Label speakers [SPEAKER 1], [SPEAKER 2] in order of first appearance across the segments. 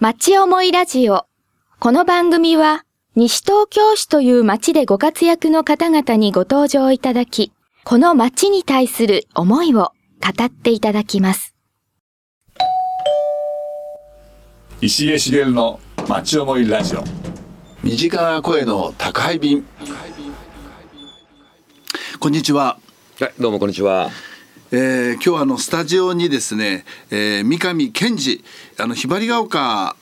[SPEAKER 1] 町思いラジオ。この番組は、西東京市という町でご活躍の方々にご登場いただき、この町に対する思いを語っていただきます。
[SPEAKER 2] 石毛茂の町思いラジオ
[SPEAKER 3] 身近な声の宅配便こんにちは、
[SPEAKER 4] はい、どうもこんにちは。
[SPEAKER 3] えー、今日はあのスタジオにですね、えー、三上健二あのひばりが丘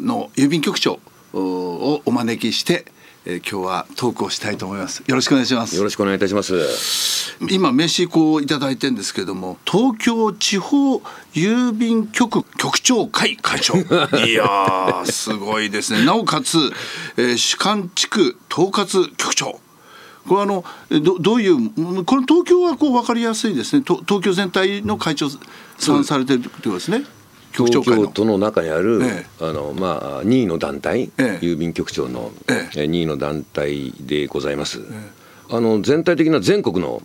[SPEAKER 3] の郵便局長をお招きして、えー、今日はトークをしたいと思います。よろしくお願いします。
[SPEAKER 4] よろしくお願いいたします。
[SPEAKER 3] 今名刺こういただいてるんですけども東京地方郵便局局長会会長。いやーすごいですね。なおかつ、えー、主管地区統括局長これあのえどどういうこれ東京はこう分かりやすいですね。と東京全体の会長さんされてるってことですね。
[SPEAKER 4] 東
[SPEAKER 3] 会の。
[SPEAKER 4] 京都の中にある、
[SPEAKER 3] え
[SPEAKER 4] あのまあ任意の団体、
[SPEAKER 3] ええ。
[SPEAKER 4] 郵便局長の、
[SPEAKER 3] え
[SPEAKER 4] え。任意の団体でございます。あの全体的な全国の、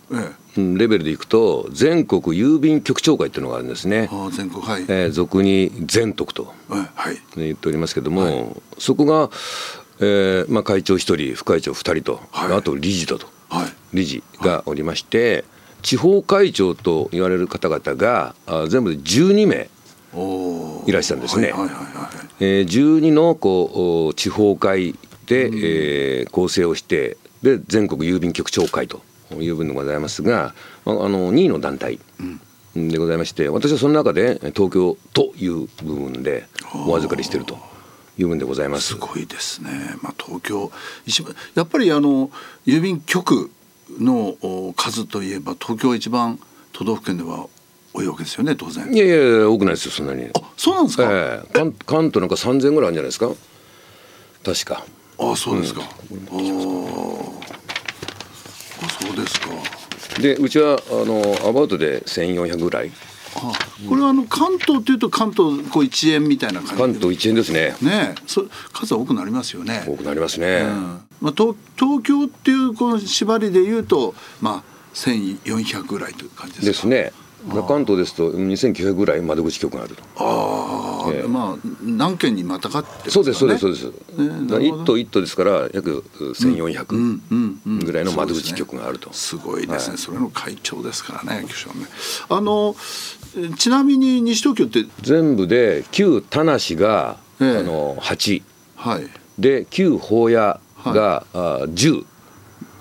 [SPEAKER 4] レベルでいくと全国郵便局長会っていうのがあるんですね。
[SPEAKER 3] 全国はい、
[SPEAKER 4] えー俗に全徳と
[SPEAKER 3] はいはい。
[SPEAKER 4] 言っておりますけども、そこが、えーまあ、会長1人副会長2人と、
[SPEAKER 3] はい。
[SPEAKER 4] あと理事だと。
[SPEAKER 3] はい。
[SPEAKER 4] 理事がおりまして、地方会長と言われる方々があ全部で12名、いらっしゃるんですね。
[SPEAKER 3] はいはいはいはい。
[SPEAKER 4] えー12のこうお地方会で、えー構成をしてで全国郵便局長会という分でございますが、まあ、あの2位の団体でございまして私はその中で東京という部分でお預かりしているという分でございます
[SPEAKER 3] す。ごいですね。まあ東京一番やっぱりあの郵便局のお数といえば東京は一番都道府県では多いわけですよね当然。
[SPEAKER 4] いやいや多くないですよそんなに。
[SPEAKER 3] あそうなんですか？
[SPEAKER 4] ええ関関東なんか3,000ぐらいあるんじゃないですか？確か。
[SPEAKER 3] あそうですか。あーあそうですか。
[SPEAKER 4] でうちはあのアバウトで1,400ぐらい
[SPEAKER 3] あこれはあの関東というと関東こう一円みたいな感じで。
[SPEAKER 4] 関東1円ですね。
[SPEAKER 3] ねえ。そ数は多くなりますよね。
[SPEAKER 4] 多くなりますね、
[SPEAKER 3] うん。まあ、東東京っていうこの縛りで言うとまあ1400ぐらいという感じですか？
[SPEAKER 4] ですね。関東ですと2900ぐらい窓口局があると。
[SPEAKER 3] ああ、
[SPEAKER 4] ええ。
[SPEAKER 3] まあ何県にまたがってます
[SPEAKER 4] そうですそうですそう
[SPEAKER 3] ね
[SPEAKER 4] です、
[SPEAKER 3] ね
[SPEAKER 4] だから
[SPEAKER 3] なるほど。
[SPEAKER 4] 一都一都ですから約1400
[SPEAKER 3] うんうん。うん。
[SPEAKER 4] ぐらいの窓口局があると、
[SPEAKER 3] すごいですね、
[SPEAKER 4] はい。
[SPEAKER 3] それの会長ですからね局長ね。あのえちなみに西東京って
[SPEAKER 4] 全部で旧田無が、
[SPEAKER 3] ええ。
[SPEAKER 4] あの8
[SPEAKER 3] はい。
[SPEAKER 4] で旧宝屋が、あ10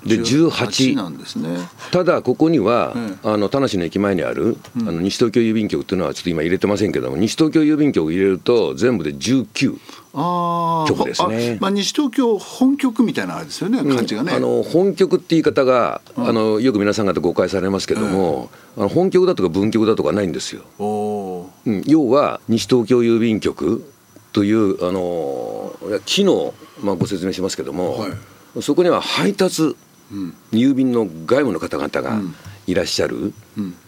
[SPEAKER 4] で18
[SPEAKER 3] なんですね。
[SPEAKER 4] ただここには、
[SPEAKER 3] え
[SPEAKER 4] あの田無の駅前にある、あの西東京郵便局っていうのはちょっと今入れてませんけども西東京郵便局を入れると全部で19、
[SPEAKER 3] ああ
[SPEAKER 4] 局ですね。
[SPEAKER 3] あまあ、西東京本局みたいなあれですよね感じがね、
[SPEAKER 4] あの本局って言い方が、あのよく皆さん方誤解されますけども、あの本局だとか文局だとかないんですよ。うん。要は西東京郵便局というあの機能、まあ、ご説明しますけども、
[SPEAKER 3] はい。
[SPEAKER 4] そこには配達、郵便の外務の方々がいらっしゃる、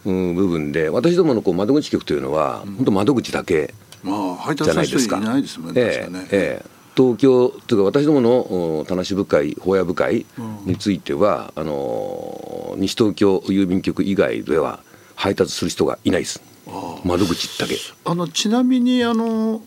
[SPEAKER 4] うん。部分で私どものこう窓口局というのは、本当窓口だけじゃないですか。東京というか私どものお田無部会保谷部会については、あの西東京郵便局以外では配達する人がいないです。窓口だけ。
[SPEAKER 3] あのちなみにあの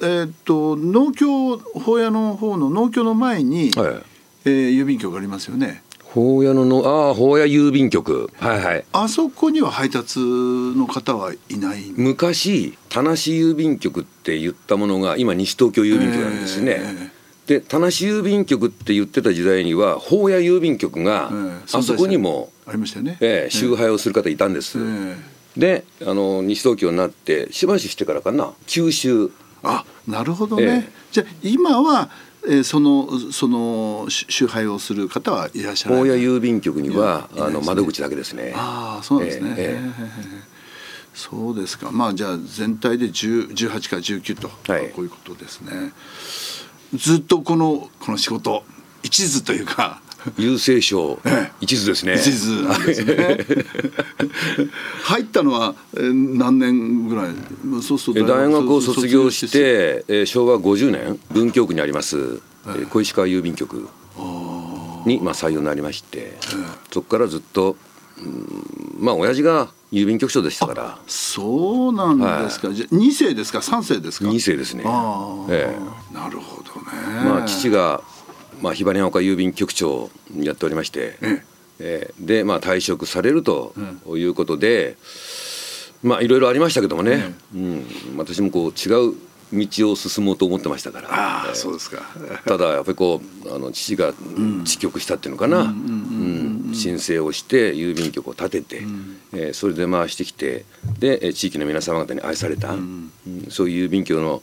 [SPEAKER 3] えーっと農協法屋の方の農協の前に、
[SPEAKER 4] はい
[SPEAKER 3] えー郵便局ありますよね。
[SPEAKER 4] 保谷ののああ保谷郵便局。はいはい。
[SPEAKER 3] あそこには配達の方はいない
[SPEAKER 4] 昔田無郵便局って言ったものが今西東京郵便局なんですね、
[SPEAKER 3] え
[SPEAKER 4] で田無郵便局って言ってた時代には保谷郵便局が
[SPEAKER 3] ええ
[SPEAKER 4] あそこにも、
[SPEAKER 3] ありましたよね。
[SPEAKER 4] ええ集配をする方いたんです、
[SPEAKER 3] ええ
[SPEAKER 4] であの西東京になってしばししてからかな九州。
[SPEAKER 3] あなるほどね、
[SPEAKER 4] ええ。
[SPEAKER 3] じゃあ今は、えーそのそのし集配をする方はいらっしゃらない。
[SPEAKER 4] 保谷郵便局には
[SPEAKER 3] ね。
[SPEAKER 4] あの窓口だけですね。
[SPEAKER 3] ああそうですね、
[SPEAKER 4] ええ
[SPEAKER 3] そうですか。まあじゃあ全体で10 18から19と、
[SPEAKER 4] はい。
[SPEAKER 3] こういうことですね。ずっとこのこの仕事一途というか
[SPEAKER 4] 郵政省
[SPEAKER 3] ええ。
[SPEAKER 4] 一途ですね。
[SPEAKER 3] 一途なんですね。入ったのはえー何年ぐらい？そうすると
[SPEAKER 4] え大学を卒業して、えー昭和50年文京区にあります、えー小石川郵便局に、まあ、採用になりまして、そこからずっと、うんまあ親父が郵便局長でしたから。
[SPEAKER 3] そうなんですか、じゃ2世ですか？3世ですか
[SPEAKER 4] ？2世ですね。
[SPEAKER 3] ああ、
[SPEAKER 4] え。
[SPEAKER 3] なるほどね。
[SPEAKER 4] まあ、父が、まあ、ひばりが丘郵便局長をやっておりまして、
[SPEAKER 3] え
[SPEAKER 4] え。ーで、まあ、退職されるということで、まあいろいろありましたけどもね、うん、私もこう違う道を進もうと思ってましたから、
[SPEAKER 3] ああ、
[SPEAKER 4] えー
[SPEAKER 3] そうですか。
[SPEAKER 4] ただやっぱりこうあの父が遅刻したっていうのかな、うん申請をして郵便局を建てて、えーそれで回してきてでえー地域の皆様方に愛された、うん。そういう郵便局の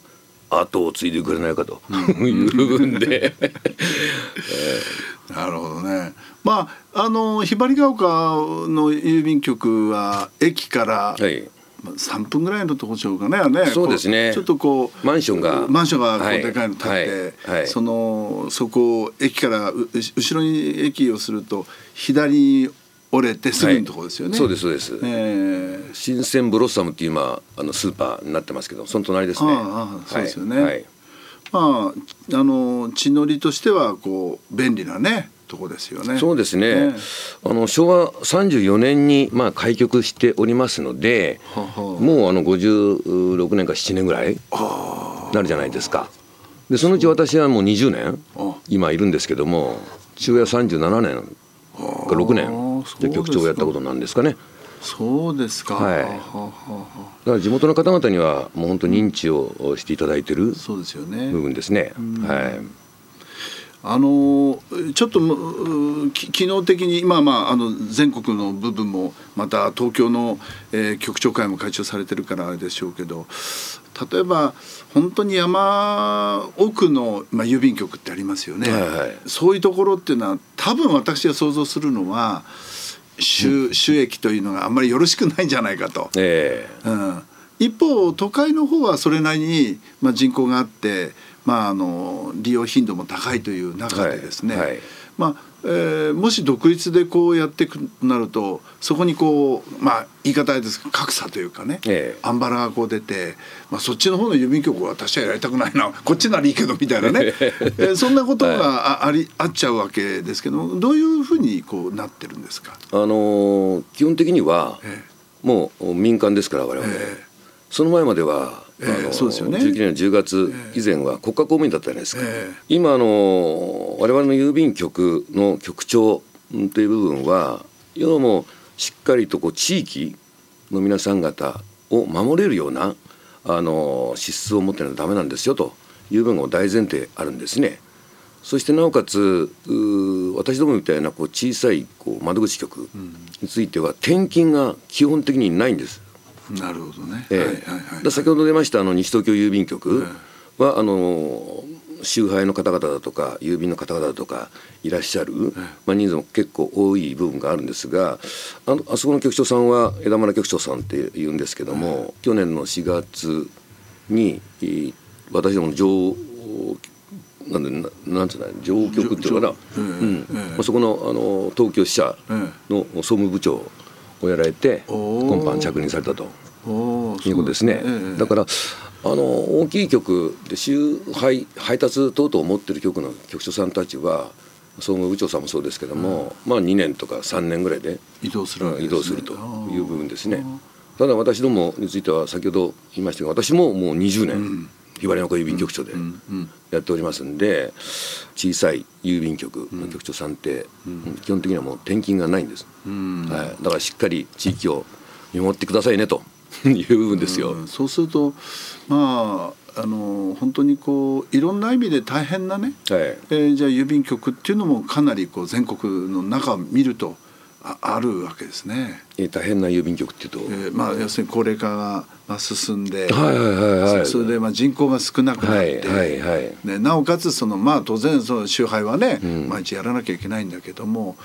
[SPEAKER 4] 後を継いでくれないかと。いう部分 で。
[SPEAKER 3] なるほどね。まああのひばりが丘の郵便局は駅から、
[SPEAKER 4] はい。
[SPEAKER 3] まあ3分ぐらいのところでしょうかねね。
[SPEAKER 4] そうですね。
[SPEAKER 3] こちょっとこう
[SPEAKER 4] マンションが。
[SPEAKER 3] マンションがこう
[SPEAKER 4] はい
[SPEAKER 3] でかいの建って、
[SPEAKER 4] はい。はい。
[SPEAKER 3] そのそこを駅から後ろに駅をすると左に折れてすぐのところですよね、
[SPEAKER 4] そうですそうです、
[SPEAKER 3] ええ。
[SPEAKER 4] 新鮮ブロッサムっていう今あのスーパーになってますけどその隣ですね。
[SPEAKER 3] ああそうですよね。
[SPEAKER 4] はい。はい
[SPEAKER 3] まああの地のりとしてはこう便利なねとこですよね。
[SPEAKER 4] そうですね、
[SPEAKER 3] ね
[SPEAKER 4] あの昭和34年にまあ開局しておりますので
[SPEAKER 3] はは
[SPEAKER 4] もうあの56年か7年ぐらいなるじゃないですか。でそのうち私はもう20年
[SPEAKER 3] あ
[SPEAKER 4] 今いるんですけども中夜37年か6
[SPEAKER 3] あ
[SPEAKER 4] 年局長をやったことなんですかね。
[SPEAKER 3] そうですか、
[SPEAKER 4] はい。
[SPEAKER 3] はははは
[SPEAKER 4] だから地元の方々にはもう本当認知をしていただいてる
[SPEAKER 3] そうですよね。
[SPEAKER 4] 部分ですね。はい。
[SPEAKER 3] あのちょっと機能的に今まああの全国の部分もまた東京の、えー局長会も会長されてるからあれでしょうけど例えば本当に山奥の、まあ、郵便局ってありますよね、
[SPEAKER 4] はいはい。
[SPEAKER 3] そういうところっていうのは多分私が想像するのは収収益というのがあんまりよろしくないんじゃないかと。
[SPEAKER 4] ええ。
[SPEAKER 3] うん、一方都会の方はそれなりに、まあ、人口があって、まあ、あの利用頻度も高いという中でですね、
[SPEAKER 4] はいはい。
[SPEAKER 3] まあえーもし独立でこうやっていくとなるとそこにこう、まあ、言い方あれですけど格差というかね、
[SPEAKER 4] ええ。
[SPEAKER 3] アンバラがこう出て、まあ、そっちの方の郵便局は私はやりたくないなこっちならいいけどみたいなね、えーそんなことがあありあっちゃうわけですけどもどういうふうにこうなってるんですか、
[SPEAKER 4] あのー基本的には
[SPEAKER 3] え
[SPEAKER 4] もう民間ですから我々、
[SPEAKER 3] え。
[SPEAKER 4] その前までは、
[SPEAKER 3] ええ
[SPEAKER 4] あの
[SPEAKER 3] そうですよね。
[SPEAKER 4] 19年の10月以前は国家公務員だったじゃないですか、
[SPEAKER 3] ええ。
[SPEAKER 4] 今あの我々の郵便局の局長うんという部分は要はもうしっかりとこう地域の皆さん方を守れるようなあの資質を持ってないとダメなんですよという部分が大前提あるんですね。そしてなおかつ私どもみたいなこう小さいこう窓口局については転勤が基本的にないんです。
[SPEAKER 3] なるほどね、
[SPEAKER 4] ええ。
[SPEAKER 3] はいはいはい。
[SPEAKER 4] だから先ほど出ましたあの西東京郵便局は、あの集配の方々だとか郵便の方々だとかいらっしゃる、まあ、人数も結構多い部分があるんですがあのあそこの局長さんは枝村局長さんって言うんですけども、去年の4月にえー私どもの上なんでななんていうの上局っていうのかな、
[SPEAKER 3] 上
[SPEAKER 4] うん。
[SPEAKER 3] ええ。
[SPEAKER 4] まあそこのあの東京支社の総務部長をやられて今般着任されたと。いうことですね。
[SPEAKER 3] ええ。
[SPEAKER 4] だからあの大きい局で集配配達等々を持ってる局の局長さんたちは総務部長さんもそうですけども、まあ2年とか3年ぐらいで
[SPEAKER 3] 移動するわけ
[SPEAKER 4] 移動するという部分ですね。ただ私どもについては先ほど言いましたが私ももう20年、ひばりの子郵便局長でやっておりますんで小さい郵便局の局長さんって、基本的にはもう転勤がないんです、はい、だからしっかり地域を見守ってくださいねと いう部分ですよ。
[SPEAKER 3] うん。そうするとまああの本当にこういろんな意味で大変なね、
[SPEAKER 4] はい。
[SPEAKER 3] えーじゃあ郵便局っていうのもかなりこう全国の中を見るとああるわけですね。
[SPEAKER 4] えー大変な郵便局っていうと、
[SPEAKER 3] えーまあ要するに高齢化がまあ進んで、
[SPEAKER 4] はいはいはいはい。
[SPEAKER 3] それでまあ人口が少なくなって、
[SPEAKER 4] はいはいはい。
[SPEAKER 3] ね、なおかつそのまあ当然その集配はね、毎日やらなきゃいけないんだけども、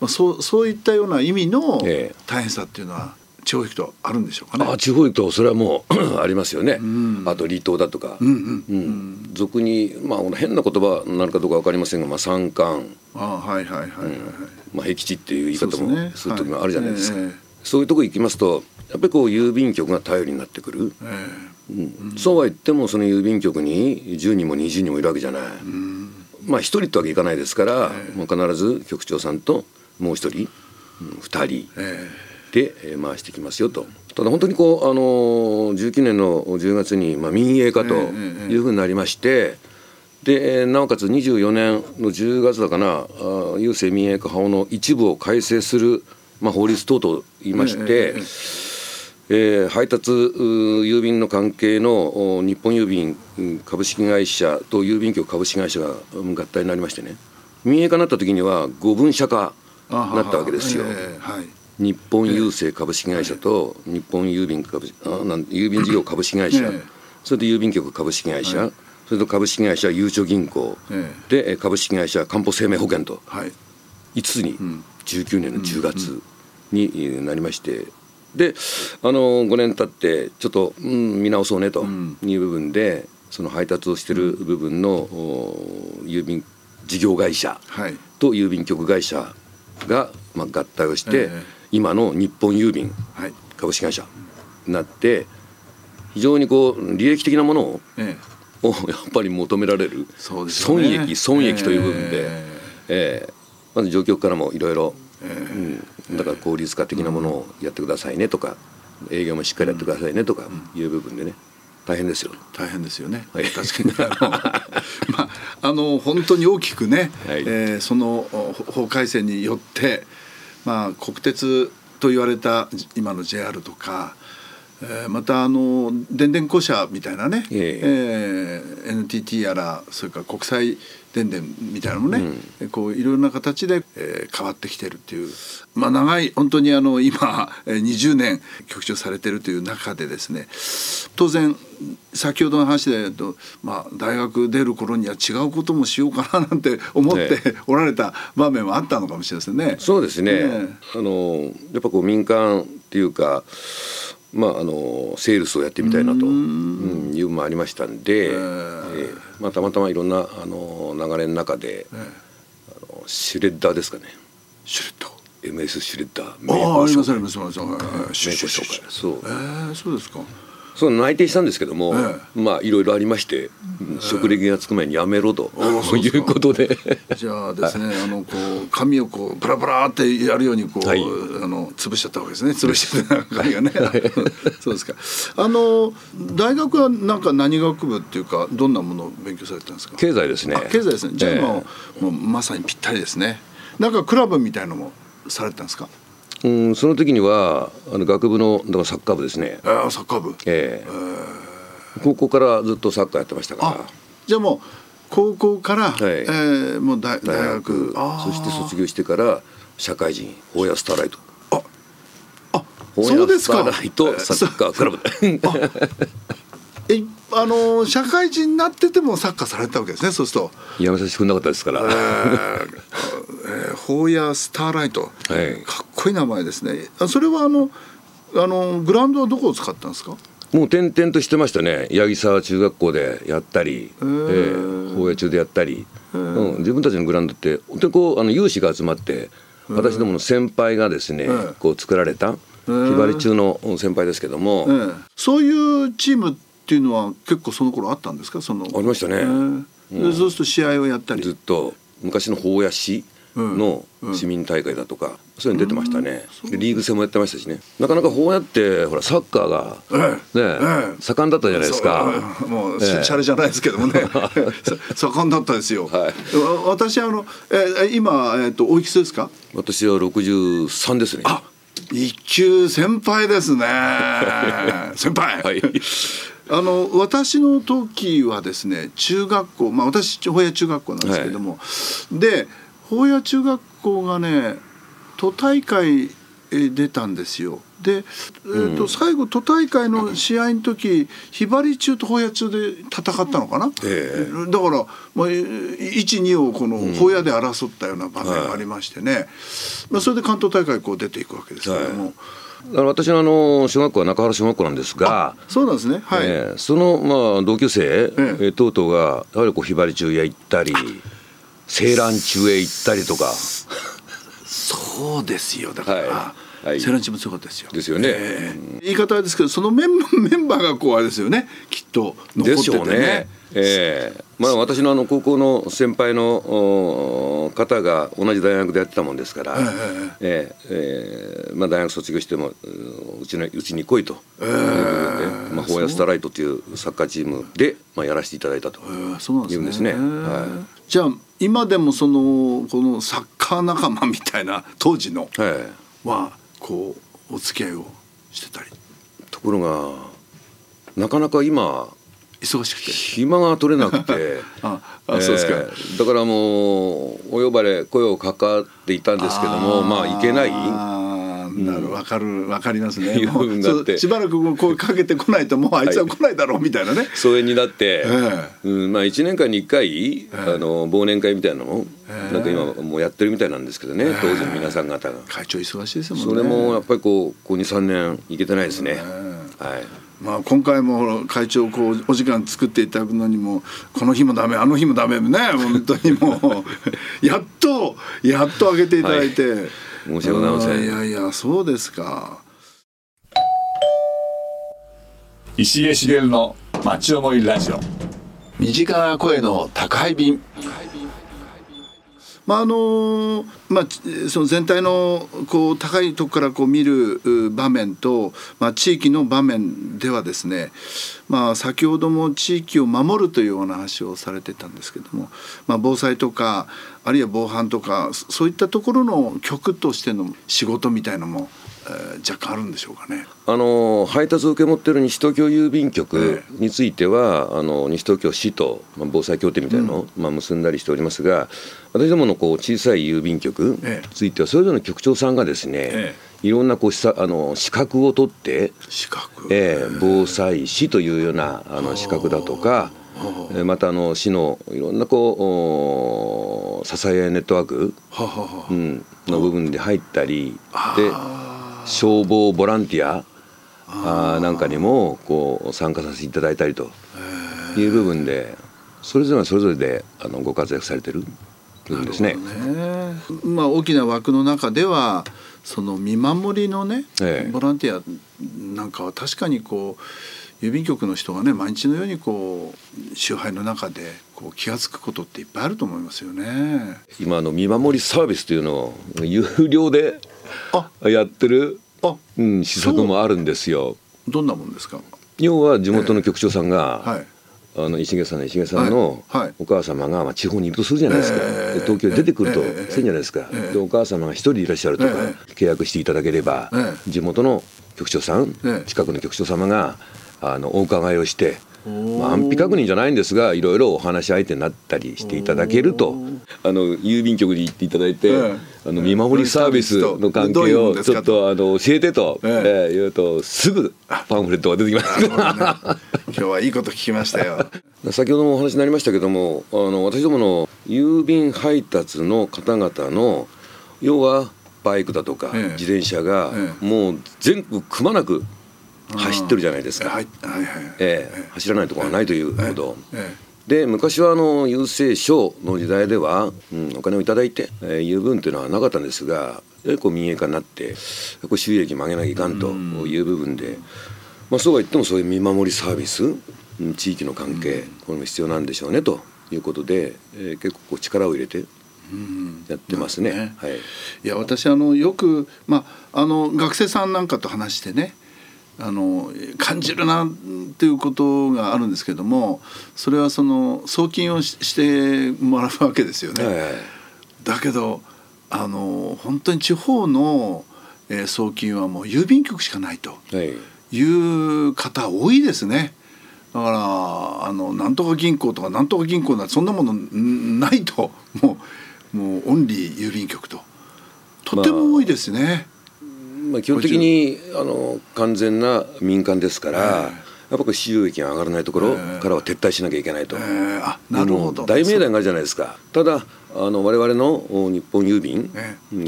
[SPEAKER 3] まあ、そうそういったような意味の
[SPEAKER 4] ええ。
[SPEAKER 3] 大変さっていうのは地方行くとあるんでしょうかね。
[SPEAKER 4] あ地方行くとそれはもう ありますよね、あと離島だとか、
[SPEAKER 3] うんうん
[SPEAKER 4] うん。俗にまあ変な言葉になるかどうか分かりませんが、まあ、山間、
[SPEAKER 3] あはいはいはいはい、はい。
[SPEAKER 4] まあ、僻地っていう言い方も
[SPEAKER 3] そうです
[SPEAKER 4] る時もあるじゃないですか、
[SPEAKER 3] はい。ええ。
[SPEAKER 4] そういうとこ行きますとやっぱりこう郵便局が頼りになってくる、
[SPEAKER 3] え
[SPEAKER 4] うん。そうは言ってもその郵便局に10人も20人もいるわけじゃない、まあ一人ってわけいかないですから、もう必ず局長さんともう一人2人。
[SPEAKER 3] え
[SPEAKER 4] でえー回してきますよと。ただ本当にこう、あのー19年の10月に、まあ、民営化というふうになりまして、でえーなおかつ24年の10月だかな郵政民営化法の一部を改正する、まあ、法律等々言いまして、えー配達郵便の関係のお日本郵便うん株式会社と郵便局株式会社がうん合体になりましてね。民営化になった時には五分社化なったわけですよ。
[SPEAKER 3] ええはい
[SPEAKER 4] 日本郵政株式会社と日本郵便株式あなん郵便事業株式会社、
[SPEAKER 3] ええ。
[SPEAKER 4] それと郵便局株式会社、それと株式会社ゆうちょ銀行、
[SPEAKER 3] え
[SPEAKER 4] でえ株式会社かんぽ生命保険と。
[SPEAKER 3] はい。
[SPEAKER 4] 5つに？19年の10月にえーなりまして。であの5年経ってちょっと、うん、見直そうねという部分でその配達をしてる部分のお郵便事業会社
[SPEAKER 3] はい。
[SPEAKER 4] と郵便局会社が、まあ、合体をして、
[SPEAKER 3] ええ
[SPEAKER 4] 今の日本郵便
[SPEAKER 3] はい。
[SPEAKER 4] 株式会社になって非常にこう利益的なものを
[SPEAKER 3] え
[SPEAKER 4] を やっぱり求められる損
[SPEAKER 3] ね。
[SPEAKER 4] 益損益という部分で、
[SPEAKER 3] え
[SPEAKER 4] え。えまず上局からもいろいろうんだから効率化的なものをやってくださいねとか営業もしっかりやってくださいねとかいう部分でね大変ですよ。
[SPEAKER 3] 大変ですよね、
[SPEAKER 4] はい。
[SPEAKER 3] 確かに。まあ、あの本当に大きくね、
[SPEAKER 4] はい。
[SPEAKER 3] えーそのお法改正によって、まあ、国鉄と言われた今の JR とか、またあの電電公社みたいなね、
[SPEAKER 4] え
[SPEAKER 3] え。ー NTT やらそれから国際電電みたいなのもね、こういろんな形で、えー変わってきてるっていう、まあ、長い本当にあの今えー20年局長されてるという中でですね当然先ほどの話で言うと、まあ、大学出る頃には違うこともしようかななんて思って
[SPEAKER 4] え
[SPEAKER 3] おられた場面はあったのかもしれませんね。
[SPEAKER 4] そうですね、
[SPEAKER 3] え。
[SPEAKER 4] あのやっぱこう民間っていうか、まあ、あのセールスをやってみたいなと。うん。いうのもありましたんで、えーまあ、たまたまいろんなあの流れの中で、あのシュレッダーですかね。
[SPEAKER 3] シュレッド
[SPEAKER 4] MS シュレッダー
[SPEAKER 3] ああありますあり
[SPEAKER 4] 名
[SPEAKER 3] ますあります。
[SPEAKER 4] 名
[SPEAKER 3] ッシュッ
[SPEAKER 4] 誉紹介そう。
[SPEAKER 3] えー、そうですか。
[SPEAKER 4] そう内定したんですけども、
[SPEAKER 3] え
[SPEAKER 4] まあいろいろありまして、職歴がつく前にやめろと、いうことで
[SPEAKER 3] じゃあですね、あのこう紙をこうブラブラってやるようにこう、
[SPEAKER 4] はい
[SPEAKER 3] あの潰しちゃったわけですね。潰してた紙がね。そうですか。あの大学はなんか何学部っていうかどんなものを勉強されてたんですか？
[SPEAKER 4] 経済ですね
[SPEAKER 3] あ経済ですね。じゃあ
[SPEAKER 4] ええ
[SPEAKER 3] もう,、もうまさにぴったりですね。なんかクラブみたいのもされてたんですか？
[SPEAKER 4] うんその時にはあの学部のだからサッカー部ですね、
[SPEAKER 3] ああサッカー部。
[SPEAKER 4] ええ。高校からずっとサッカーやってましたから。
[SPEAKER 3] あじゃあもう高校から、
[SPEAKER 4] い。
[SPEAKER 3] えーもう大
[SPEAKER 4] 大
[SPEAKER 3] 大
[SPEAKER 4] 学。そして卒業してから社会人ホーヤスターライト
[SPEAKER 3] あ
[SPEAKER 4] ホーヤスタ
[SPEAKER 3] そうですか。
[SPEAKER 4] ーライトサッカークラブ。
[SPEAKER 3] えあの社会人になっててもサッカーされてたわけですねそうすると。
[SPEAKER 4] やめさせてくれなかったですから、
[SPEAKER 3] えーえーホーヤースターライト、
[SPEAKER 4] はい。
[SPEAKER 3] かっこいい名前ですね。あそれはあのあのグラウンドはどこを使ったんですか？
[SPEAKER 4] もう転々としてましたね。八木沢中学校でやったり、えー、法屋中でやったり、うん、自分たちのグラウンドって本当にこうあの有志が集まって私どもの先輩がですね、
[SPEAKER 3] え
[SPEAKER 4] こう作られたひばり中の先輩ですけども、
[SPEAKER 3] ええ。そういうチームっていうのは結構その頃あったんですか？その
[SPEAKER 4] ありましたね。
[SPEAKER 3] ええ。でそうすると試合をやったり。
[SPEAKER 4] ずっと昔の法屋市の市民大会だとか、そういうの出てましたね、でリーグ戦もやってましたしね。なかなか法屋ってほらサッカーが、ね
[SPEAKER 3] ええ
[SPEAKER 4] 盛んだったじゃないですか。
[SPEAKER 3] もうシ
[SPEAKER 4] え。え
[SPEAKER 3] ャレじゃないですけどもね。さ盛んだったですよ、
[SPEAKER 4] はい。
[SPEAKER 3] わ私あの、え今、えっとおいくつですか？
[SPEAKER 4] 私は63ですね。
[SPEAKER 3] あ一級先輩ですね。先輩、
[SPEAKER 4] はい。
[SPEAKER 3] あの私の時はですね中学校まあ私保谷中学校なんですけども、で保谷中学校がね都大会え出たんですよ。で、えーと最後都大会の試合の時ひばり中と保谷中で戦ったのかな、
[SPEAKER 4] え
[SPEAKER 3] だから、まあ、12をこの保谷で争ったような場面がありましてね、まあ、それで関東大会こう出ていくわけですけども、
[SPEAKER 4] あの私のあの小学校は中原小学校なんですが、
[SPEAKER 3] そうなんですね。はい、
[SPEAKER 4] えーそのまあ同級生、えー等々がやはりこうひばり中へ行ったり青蘭中へ行ったりとか。
[SPEAKER 3] そうですよ。だから、
[SPEAKER 4] はい。はい。
[SPEAKER 3] セランチも強かったですよ。
[SPEAKER 4] ですよね。
[SPEAKER 3] ええ。言い方はですけどそのメンバーメンバーがこうあれですよね。きっと残っててね。
[SPEAKER 4] ね。ええ。まあ私のあの高校の先輩のお方が同じ大学でやってたもんですから、ええええ。まあ大学卒業してもううちのうちに来いと。いうことで、まあフォーヤスターライトというサッカーチームでまあやらせていただいたと。
[SPEAKER 3] えーそうなんですね。
[SPEAKER 4] 言うんですね。は
[SPEAKER 3] じゃあ今でもそのこのサッカー仲間みたいな当時の
[SPEAKER 4] は
[SPEAKER 3] こうお付き合いをしてたり。
[SPEAKER 4] ところがなかなか今
[SPEAKER 3] 忙しくて。
[SPEAKER 4] 暇が取れなくて。
[SPEAKER 3] ああそうですか。
[SPEAKER 4] だからもうお呼ばれ声をかかっていたんですけどもまあ行けない
[SPEAKER 3] なるわかるわかりますね。しばらくこう声かけてこないともうあいつは来ないだろうみたいなね、
[SPEAKER 4] 疎遠になって、
[SPEAKER 3] え
[SPEAKER 4] うん、まあ1年間に1回、あの忘年会みたいなのも、
[SPEAKER 3] ええ。
[SPEAKER 4] なんか今もうやってるみたいなんですけどね、当時の皆さん方が。
[SPEAKER 3] 会長忙しいですもんね。
[SPEAKER 4] それもやっぱりこうこう23年いけてないですね。はい
[SPEAKER 3] まあ、今回も会長こうお時間作っていただくのにもこの日もダメあの日もダメね。本当にもう。やっとやっと上げていただいて、
[SPEAKER 4] はい。申し訳ございません
[SPEAKER 3] いやいやそうですか。
[SPEAKER 2] 石毛茂の町思いラジオ。
[SPEAKER 3] 身近な声の宅配便まああのまあ、その全体のこう高いとこからこう見る場面と、まあ、地域の場面ではですね、まあ、先ほども地域を守るというような話をされてたんですけども、まあ、防災とかあるいは防犯とかそそういったところの局としての仕事みたいのも、えー若干あるんでしょうかね。
[SPEAKER 4] あの配達を受け持っている西東京郵便局については、あの西東京市と、まあ、防災協定みたいなのを、まあ、結んだりしておりますが私どものこう小さい郵便局
[SPEAKER 3] ええ。
[SPEAKER 4] についてはそれぞれの局長さんがですね、
[SPEAKER 3] え
[SPEAKER 4] いろんなこうしさあの資格を取って、
[SPEAKER 3] 資格、
[SPEAKER 4] ええ防災士というようなあの資格だとか、えーまたあの市のいろんなこうお支え合いネットワーク、の部分で入ったりで消防ボランティアあー。なんかにもこう参加させていただいたりと。いう部分でそれぞれがそれぞれであのご活躍されてる部分ですね。
[SPEAKER 3] ね。まあ大きな枠の中ではその見守りのね、
[SPEAKER 4] ええ。
[SPEAKER 3] ボランティアなんかは確かにこう郵便局の人がね毎日のようにこう集配の中でこう気が付くことっていっぱいあると思いますよね。
[SPEAKER 4] 今あの見守りサービスというのを有料で
[SPEAKER 3] あ
[SPEAKER 4] やってる、
[SPEAKER 3] あ。
[SPEAKER 4] うん、施策もあるんですよ。
[SPEAKER 3] どんなもんですか？
[SPEAKER 4] 要は地元の局長さんが、
[SPEAKER 3] はい。
[SPEAKER 4] あの石毛さんの石毛さんのお母様がまあ地方にいるとするじゃないですか、
[SPEAKER 3] ええ。
[SPEAKER 4] で東京に出てくると
[SPEAKER 3] ええ。
[SPEAKER 4] するじゃないですか、
[SPEAKER 3] ええ。
[SPEAKER 4] でお母様が一人でいらっしゃるとか、
[SPEAKER 3] え。
[SPEAKER 4] 契約していただければ、
[SPEAKER 3] ええ。
[SPEAKER 4] 地元の局長さん、
[SPEAKER 3] ええ。
[SPEAKER 4] 近くの局長様があのお伺いをして、まあ、安否確認じゃないんですがいろいろお話し相手になったりしていただけると。あの郵便局に行っていただいて、
[SPEAKER 3] ええ。
[SPEAKER 4] あの見守りサービスの関係をちょっとあの教えてと、
[SPEAKER 3] ええ。
[SPEAKER 4] ええ言うとすぐパンフレットが出てきます。
[SPEAKER 3] 今日はいいこと聞きましたよ。
[SPEAKER 4] 先ほどもお話になりましたけどもあの私どもの郵便配達の方々の要はバイクだとか、
[SPEAKER 3] ええ。
[SPEAKER 4] 自転車が、
[SPEAKER 3] え
[SPEAKER 4] もう全国くまなく走ってるじゃないですか、
[SPEAKER 3] はいはいはい。
[SPEAKER 4] ええ走らないところはないというほど、
[SPEAKER 3] え
[SPEAKER 4] で昔はあの郵政省の時代では、うん、お金をいただいて、えー、郵分というのはなかったんですがやはりこう民営化になってこう収益も上げなきゃいかんという部分で、まあ、そうは言ってもそういう見守りサービス、うん地域の関係、これも必要なんでしょうねということで、えー結構こう力を入れてやってますね。
[SPEAKER 3] ね。
[SPEAKER 4] はい。
[SPEAKER 3] いや私あのよく、まあ、あの学生さんなんかと話してねあの感じるなっていうことがあるんですけどもそれはその送金をししてもらうわけですよね。
[SPEAKER 4] はいはい
[SPEAKER 3] だけどあの本当に地方の、えー送金はもう郵便局しかないと
[SPEAKER 4] はい
[SPEAKER 3] いう方多いですね。だからあのなんとか銀行とかなんとか銀行なんてそんなものんないともうもうオンリー郵便局ととても多いですね。
[SPEAKER 4] まあ、基本的にあの完全な民間ですから、やっぱこう収益が上がらないところからは撤退しなきゃいけないと。
[SPEAKER 3] なるほど。
[SPEAKER 4] 大命題があるじゃないですか。ただあの我々のお日本郵便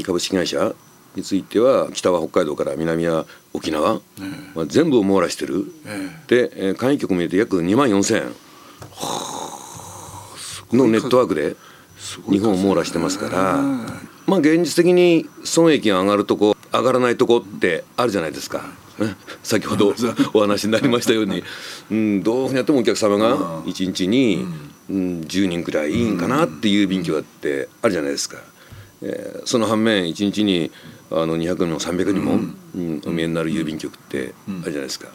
[SPEAKER 4] 株式会社については北は北海道から南は沖縄、まあ、全部を網羅してる、
[SPEAKER 3] え
[SPEAKER 4] でえー簡易局も入れて約2万4千のネットワークで日本を網羅してますからまあ現実的に損益が上がるとこ上がらないとこってあるじゃないですか。ね先ほどお話になりましたように、うん、どういうふうにやってもお客様が1日に、うん、10人くらいいいんかなっていう便器があってあるじゃないですか。えーその反面1日にあの200人も300人も、うん。お見えになる郵便局ってあるじゃないですか。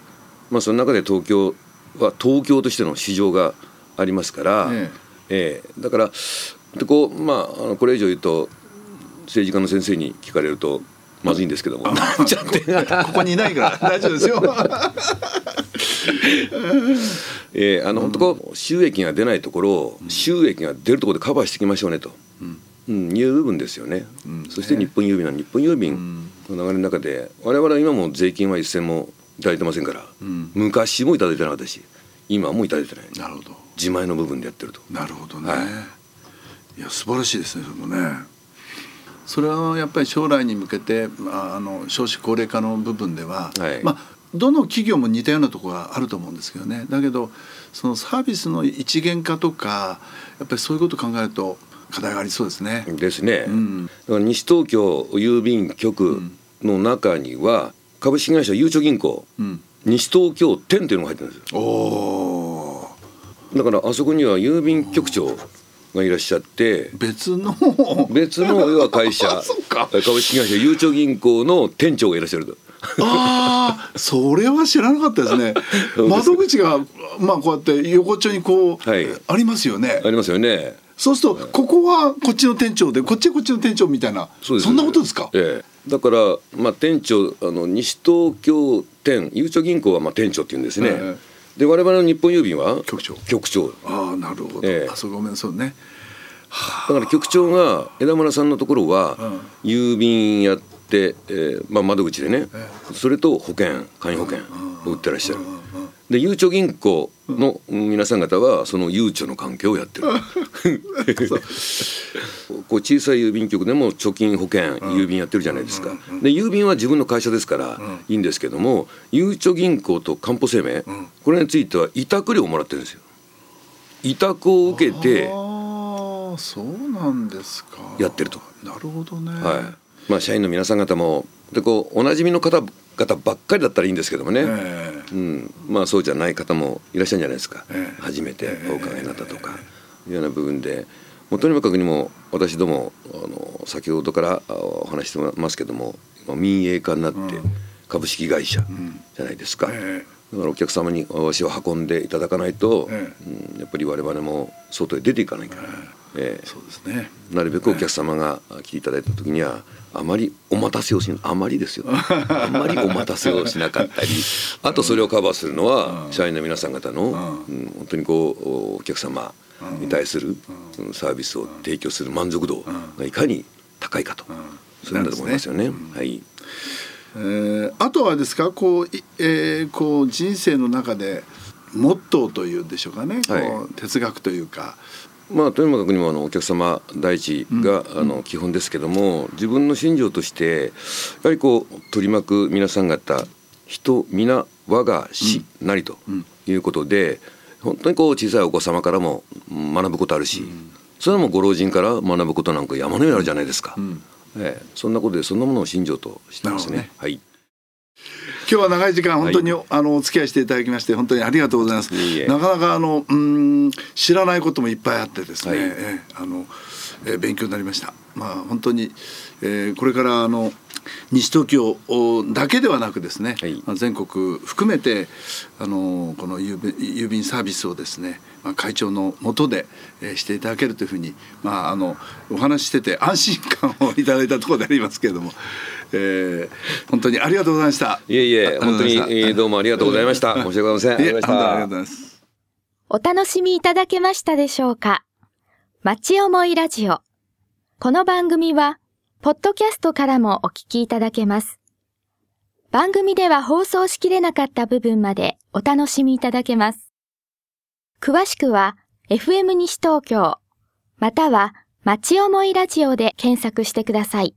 [SPEAKER 4] まあ、その中で東京は東京としての市場がありますから、
[SPEAKER 3] え。
[SPEAKER 4] ええ。だからでこう、まあ、あのこれ以上言うと政治家の先生に聞かれるとまずいんですけども。
[SPEAKER 3] ここにいないから 大丈夫ですよ。
[SPEAKER 4] えーあの本当こう収益が出ないところを収益が出るところでカバーしていきましょうねと、うん。いう部分ですよね、そして日本郵便は日本郵便の流れの中で我々は今も税金は一銭もいただいてませんから、昔もいただいてなかったし今もいただいてない。
[SPEAKER 3] なるほど。
[SPEAKER 4] 自前の部分でやってると。
[SPEAKER 3] なるほどね。、
[SPEAKER 4] はい
[SPEAKER 3] や素晴らしいですねそれもね。それはやっぱり将来に向けて、まあ、あの少子高齢化の部分では、
[SPEAKER 4] はい。
[SPEAKER 3] まあどの企業も似たようなところがあると思うんですけどね。だけどそのサービスの一元化とかやっぱりそういうことを考えると課題がありそうですね。
[SPEAKER 4] ですね、
[SPEAKER 3] ん。
[SPEAKER 4] だから西東京郵便局の中には株式会社ゆうちょ銀行、
[SPEAKER 3] うん、
[SPEAKER 4] 西東京店っていうのが入ってるんですよ。だからあそこには郵便局長がいらっしゃって
[SPEAKER 3] 別の。
[SPEAKER 4] 別の要は会社。株式会社ゆうちょ銀行の店長がいらっしゃると。
[SPEAKER 3] ああそれは知らなかったですね。窓口がまあこうやって横丁にこう、
[SPEAKER 4] はい。
[SPEAKER 3] ありますよね。
[SPEAKER 4] ありますよね。
[SPEAKER 3] そうするとここはこっちの店長でこっちはこっちの店長みたいな
[SPEAKER 4] そうです。
[SPEAKER 3] んなことですか？
[SPEAKER 4] ええ。だから、まあ、店長あの西東京店ゆうちょ銀行はまあ店長って言うんですね、
[SPEAKER 3] え
[SPEAKER 4] で我々の日本郵便は？
[SPEAKER 3] 局長。
[SPEAKER 4] 局長。
[SPEAKER 3] ああなるほど、
[SPEAKER 4] ええ。
[SPEAKER 3] あそうごめんそうね。
[SPEAKER 4] だから局長が枝村さんのところは郵便やって、えーまあ、窓口でね。それと保険簡易保険を売ってらっしゃるでゆうちょ銀行の皆さん方はそのゆうちょの関係をやってる。こう小さい郵便局でも貯金保険郵便やってるじゃないですか。で郵便は自分の会社ですからいいんですけどもゆうちょ銀行とかんぽ生命これについては委託料をもらってるんですよ。委託を受けて
[SPEAKER 3] ああそうなんですか。
[SPEAKER 4] やってると。
[SPEAKER 3] なるほどね、
[SPEAKER 4] はい、まあ社員の皆さん方もでこうおなじみの方々ばっかりだったらいいんですけどもね、
[SPEAKER 3] え
[SPEAKER 4] うん、まあそうじゃない方もいらっしゃるんじゃないですか、
[SPEAKER 3] ええ。
[SPEAKER 4] 初めてお伺いになったとか、いうような部分で。もうとにかくにも私どもあの先ほどからあお話ししてますけども今民営化になって株式会社じゃないですか、
[SPEAKER 3] え
[SPEAKER 4] だからお客様に足を運んでいただかないと、
[SPEAKER 3] え
[SPEAKER 4] うん、やっぱり我々も外へ出ていかないから、ええ。
[SPEAKER 3] そうですね。
[SPEAKER 4] なるべくお客様が来ていただいた時にはあまりお待たせをしあまりですよ。あまりお待たせをしなかったり。あとそれをカバーするのは社員の皆さん方の、うん、本当にこうお客様に対するうん。サービスを提供する満足度がいかに高いかと、そういうんだと思いますよね。はい
[SPEAKER 3] えーあとはですか？こう,い、えーこう人生の中でモットーというんでしょうかね、
[SPEAKER 4] はい。
[SPEAKER 3] こう哲学というか。
[SPEAKER 4] まあ、とにかくにもあのお客様第一が、あの基本ですけども自分の信条としてやはりこう取り巻く皆さん方人皆我が師なりということで、本当にこう小さいお子様からもうん学ぶことあるし、それはもうご老人から学ぶことなんか山のようにあるじゃないですか、ええそんなことでそんなものを信条としてますね。
[SPEAKER 3] なるほ
[SPEAKER 4] はい。
[SPEAKER 3] 今日は長い時間本当に、
[SPEAKER 4] は
[SPEAKER 3] あのお付き合いしていただきまして本当にありがとうございます。
[SPEAKER 4] いいえ。
[SPEAKER 3] なかなかあのうーん知らないこともいっぱいあってですね、
[SPEAKER 4] はい。
[SPEAKER 3] ええあの、えー勉強になりました。まあ本当に、えーこれからあの西東京だけではなくですね、
[SPEAKER 4] はい
[SPEAKER 3] まあ、全国含めてあのこの郵便郵便サービスをですね、まあ、会長の下で、えーしていただけるというふうに、まあ、あのお話ししてて安心感をいただいたところでありますけれども、えー本当にありがとうございました。
[SPEAKER 4] いえいえ
[SPEAKER 3] あ
[SPEAKER 4] 本当にどうもありがとうございました申し訳ございません
[SPEAKER 3] ありがとうございます。
[SPEAKER 1] お楽しみいただけましたでしょうか？町思いラジオ。この番組は、ポッドキャストからもお聞きいただけます。番組では放送しきれなかった部分までお楽しみいただけます。詳しくは、FM 西東京、または、町思いラジオで検索してください。